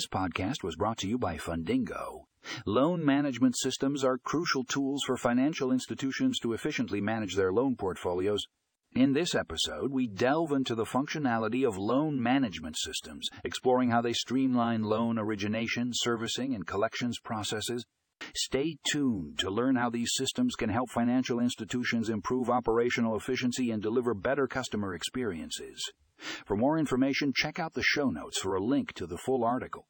This podcast was brought to you by Fundingo. Loan management systems are crucial tools for financial institutions to efficiently manage their loan portfolios. In this episode, we delve into the functionality of loan management systems, exploring how they streamline loan origination, servicing, and collections processes. Stay tuned to learn how these systems can help financial institutions improve operational efficiency and deliver better customer experiences. For more information, check out the show notes for a link to the full article.